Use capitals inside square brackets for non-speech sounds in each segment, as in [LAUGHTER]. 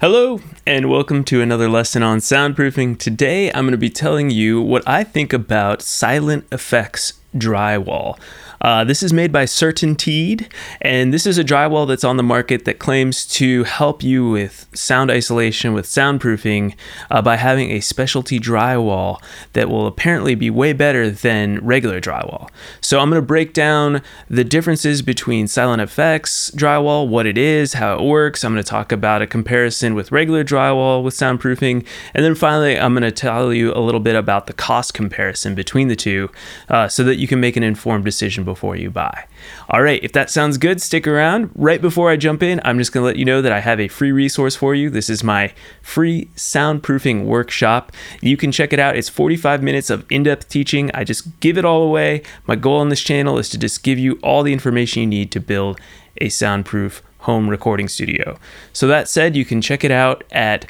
Hello, and welcome to another lesson on soundproofing. Today, I'm going to be telling you what I think about SilentFX drywall. Uh, this is made by CertainTeed, and this is a drywall that's on the market that claims to help you with sound isolation, with soundproofing, uh, by having a specialty drywall that will apparently be way better than regular drywall. So I'm going to break down the differences between SilentFX drywall, what it is, how it works. I'm going to talk about a comparison with regular drywall with soundproofing, and then finally I'm going to tell you a little bit about the cost comparison between the two, uh, so that you can make an informed decision before you buy. All right, if that sounds good, stick around. Right before I jump in, I'm just going to let you know that I have a free resource for you. This is my free soundproofing workshop. You can check it out. It's 45 minutes of in depth teaching. I just give it all away. My goal on this channel is to just give you all the information you need to build a soundproof home recording studio. So, that said, you can check it out at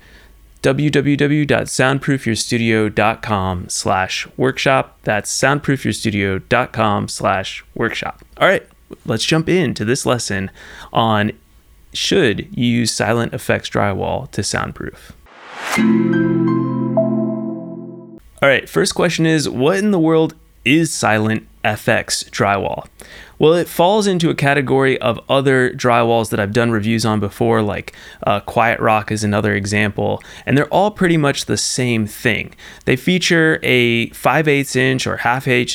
www.soundproofyourstudio.com slash workshop. That's soundproofyourstudio.com slash workshop. All right, let's jump into this lesson on should you use SilentFX drywall to soundproof. All right, first question is what in the world is silent FX drywall? Well, it falls into a category of other drywalls that I've done reviews on before, like uh, Quiet Rock is another example, and they're all pretty much the same thing. They feature a 5 8 inch or half inch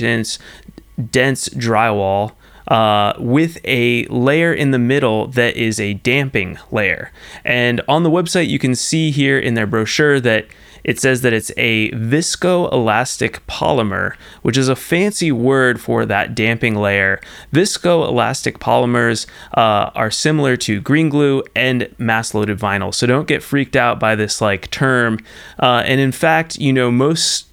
dense drywall. Uh, with a layer in the middle that is a damping layer. And on the website, you can see here in their brochure that it says that it's a viscoelastic polymer, which is a fancy word for that damping layer. Viscoelastic polymers uh, are similar to green glue and mass loaded vinyl, so don't get freaked out by this like term. Uh, and in fact, you know, most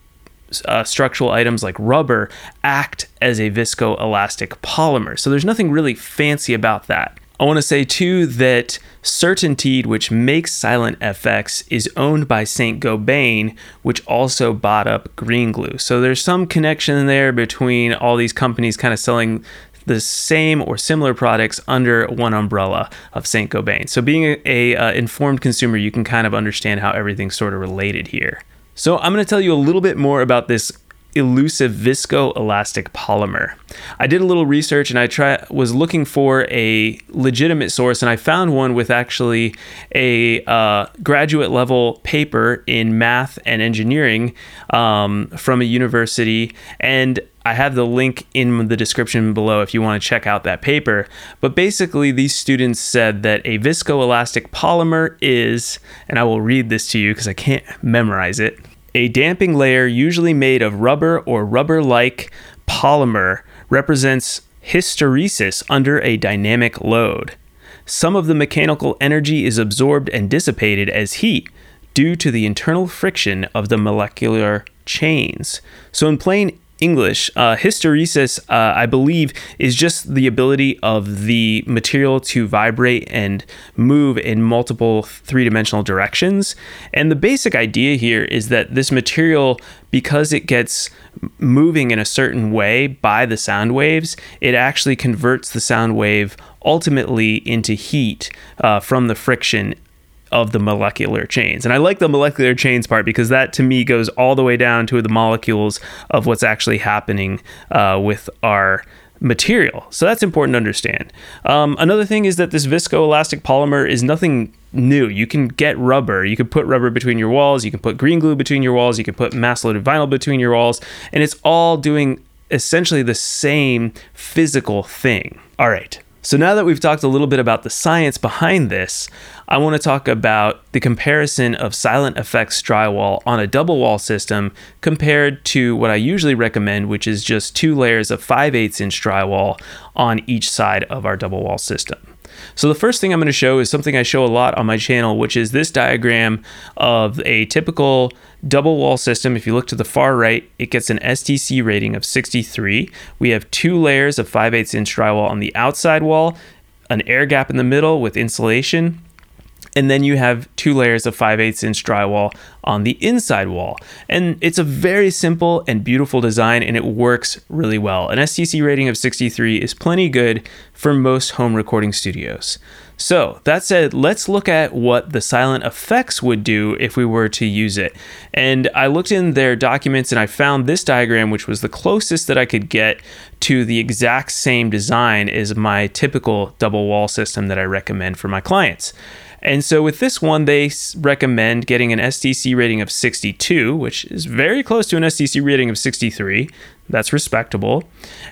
uh, structural items like rubber act as a viscoelastic polymer. So there's nothing really fancy about that. I want to say too that CertainTeed, which makes SilentFX, is owned by Saint Gobain, which also bought up Green Glue. So there's some connection there between all these companies kind of selling the same or similar products under one umbrella of Saint Gobain. So being a, a uh, informed consumer, you can kind of understand how everything's sort of related here. So I'm going to tell you a little bit more about this elusive viscoelastic polymer. I did a little research and I try was looking for a legitimate source and I found one with actually a uh, graduate level paper in math and engineering um, from a university and I have the link in the description below if you want to check out that paper. But basically, these students said that a viscoelastic polymer is, and I will read this to you because I can't memorize it a damping layer, usually made of rubber or rubber like polymer, represents hysteresis under a dynamic load. Some of the mechanical energy is absorbed and dissipated as heat due to the internal friction of the molecular chains. So, in plain English. Uh, hysteresis, uh, I believe, is just the ability of the material to vibrate and move in multiple three dimensional directions. And the basic idea here is that this material, because it gets moving in a certain way by the sound waves, it actually converts the sound wave ultimately into heat uh, from the friction of the molecular chains. And I like the molecular chains part because that to me goes all the way down to the molecules of what's actually happening uh, with our material. So that's important to understand. Um, another thing is that this viscoelastic polymer is nothing new. You can get rubber. You can put rubber between your walls. You can put green glue between your walls. You can put mass loaded vinyl between your walls. And it's all doing essentially the same physical thing. All right. So now that we've talked a little bit about the science behind this, I want to talk about the comparison of SilentFX drywall on a double wall system compared to what I usually recommend, which is just two layers of 5 8 inch drywall on each side of our double wall system. So the first thing I'm going to show is something I show a lot on my channel, which is this diagram of a typical double wall system. If you look to the far right, it gets an STC rating of 63. We have two layers of 5 8 inch drywall on the outside wall, an air gap in the middle with insulation, and then you have two layers of 5 8 inch drywall on the inside wall. And it's a very simple and beautiful design and it works really well. An STC rating of 63 is plenty good for most home recording studios. So, that said, let's look at what the SilentFX would do if we were to use it. And I looked in their documents and I found this diagram, which was the closest that I could get to the exact same design as my typical double wall system that I recommend for my clients. And so with this one, they recommend getting an STC rating of 62, which is very close to an STC rating of 63. That's respectable.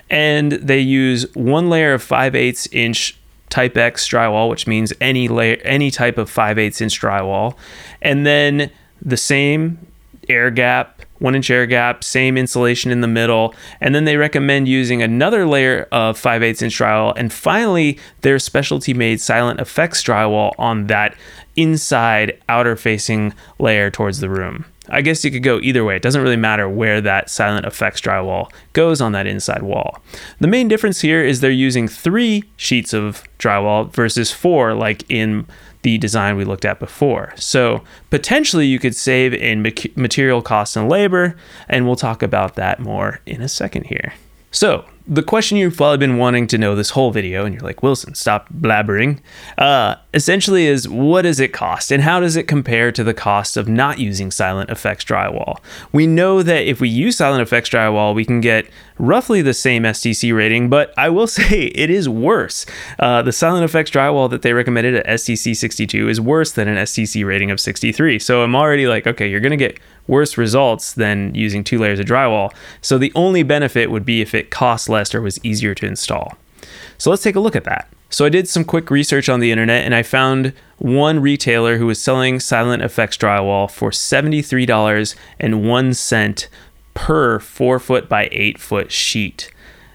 And they use one layer of 5 8 inch type X drywall, which means any layer, any type of 5 8 inch drywall, and then the same air gap, one inch air gap, same insulation in the middle, and then they recommend using another layer of 5 8 inch drywall, and finally their specialty made SilentFX drywall on that inside outer facing layer towards the room. I guess you could go either way. It doesn't really matter where that SilentFX drywall goes on that inside wall. The main difference here is they're using three sheets of drywall versus four, like in the design we looked at before. So potentially you could save in material costs and labor, and we'll talk about that more in a second here. So, the question you've probably been wanting to know this whole video, and you're like, Wilson, stop blabbering, uh, essentially is what does it cost and how does it compare to the cost of not using SilentFX drywall? We know that if we use SilentFX drywall, we can get roughly the same STC rating, but I will [LAUGHS] say it is worse. Uh, the SilentFX drywall that they recommended at STC 62 is worse than an STC rating of 63. So I'm already like, okay, you're going to get worse results than using two layers of drywall. So the only benefit would be if it costs less was easier to install. So let's take a look at that. So I did some quick research on the internet and I found one retailer who was selling SilentFX drywall for $73.01 per 4 foot by 8 foot sheet.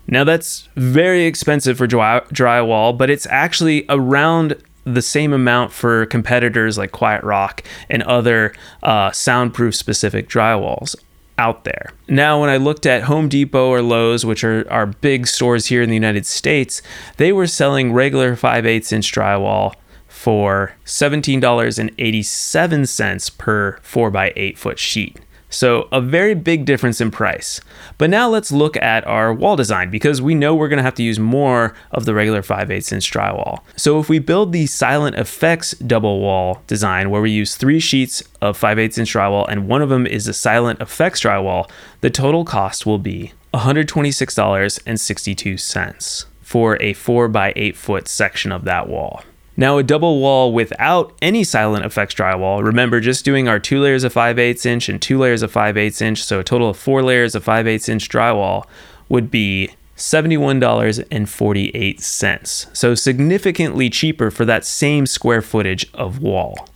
Now that's very expensive for dry- drywall, but it's actually around the same amount for competitors like Quiet Rock and other uh, soundproof specific drywalls out there. Now, when I looked at Home Depot or Lowe's, which are our big stores here in the United States, they were selling regular 5 8 inch drywall for $17.87 per 4 by 8 foot sheet. So, a very big difference in price. But now let's look at our wall design because we know we're going to have to use more of the regular 5 8 inch drywall. So, if we build the SilentFX double wall design where we use three sheets of 5 8 inch drywall and one of them is the SilentFX drywall, the total cost will be $126.62 for a 4 by 8 foot section of that wall. Now, a double wall without any SilentFX drywall, remember just doing our two layers of 5 8 inch and two layers of 5 8 inch, so a total of four layers of 5 8 inch drywall would be $71.48. So significantly cheaper for that same square footage of wall.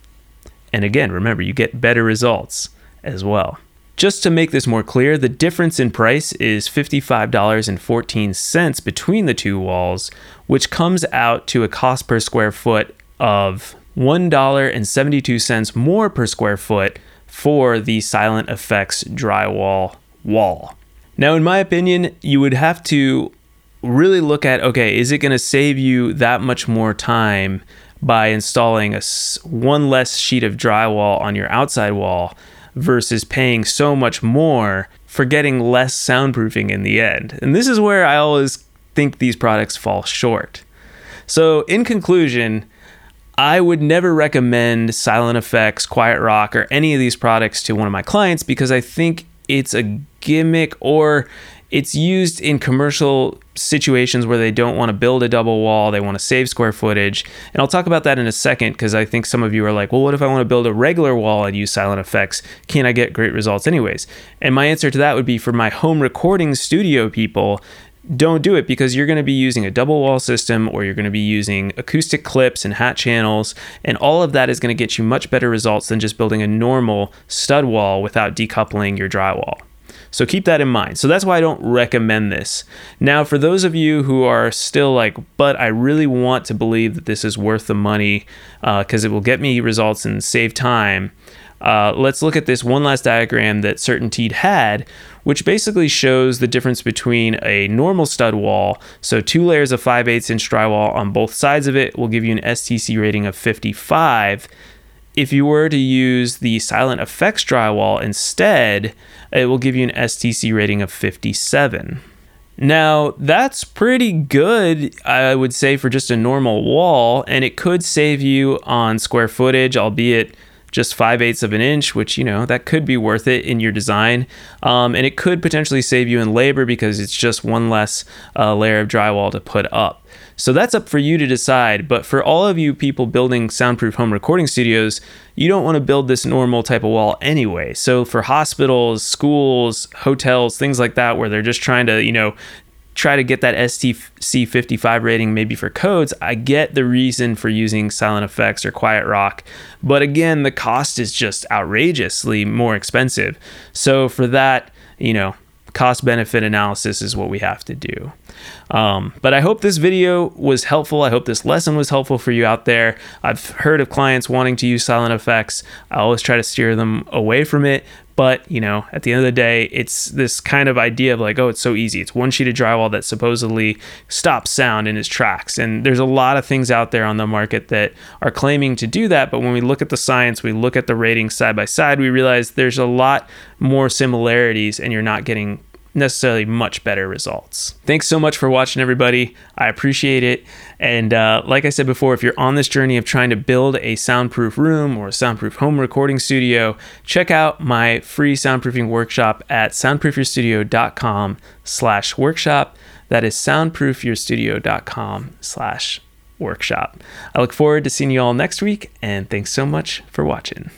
And again, remember, you get better results as well. Just to make this more clear, the difference in price is $55.14 between the two walls, which comes out to a cost per square foot of $1.72 more per square foot for the SilentFX drywall wall. Now, in my opinion, you would have to really look at okay, is it going to save you that much more time by installing a one less sheet of drywall on your outside wall versus paying so much more for getting less soundproofing in the end. And this is where I always think these products fall short. So, in conclusion, I would never recommend SilentFX, Quiet Rock, or any of these products to one of my clients because I think it's a gimmick or it's used in commercial situations where they don't want to build a double wall, they want to save square footage. And I'll talk about that in a second because I think some of you are like, well, what if I want to build a regular wall and use SilentFX? Can I get great results anyways? And my answer to that would be for my home recording studio people, don't do it because you're going to be using a double wall system or you're going to be using acoustic clips and hat channels and all of that is going to get you much better results than just building a normal stud wall without decoupling your drywall. So keep that in mind. So that's why I don't recommend this. Now, for those of you who are still like, but I really want to believe that this is worth the money because uh, it will get me results and save time. Uh, let's look at this one last diagram that CertainTeed had, which basically shows the difference between a normal stud wall. So, two layers of 5 8 inch drywall on both sides of it will give you an STC rating of 55. If you were to use the SilentFX drywall instead, it will give you an STC rating of 57. Now, that's pretty good, I would say, for just a normal wall, and it could save you on square footage, albeit just 5 eighths of an inch, which, you know, that could be worth it in your design. Um, and it could potentially save you in labor because it's just one less uh, layer of drywall to put up. So that's up for you to decide. But for all of you people building soundproof home recording studios, you don't want to build this normal type of wall anyway. So for hospitals, schools, hotels, things like that, where they're just trying to, you know, try to get that STC 55 rating maybe for codes, I get the reason for using SilentFX or Quiet Rock. But again, the cost is just outrageously more expensive. So for that, you know, cost benefit analysis is what we have to do. Um, but I hope this video was helpful. I hope this lesson was helpful for you out there. I've heard of clients wanting to use SilentFX. I always try to steer them away from it, but, you know, at the end of the day, it's this kind of idea of like, oh, it's so easy. It's one sheet of drywall that supposedly stops sound in its tracks. And there's a lot of things out there on the market that are claiming to do that. But when we look at the science, we look at the ratings side by side, we realize there's a lot more similarities and you're not getting necessarily much better results. Thanks so much for watching, everybody. I appreciate it. And uh, like I said before, if you're on this journey of trying to build a soundproof room or a soundproof home recording studio, check out my free soundproofing workshop at soundproofyourstudio.com slash workshop. That is soundproofyourstudio.com slash workshop. I look forward to seeing you all next week, and thanks so much for watching.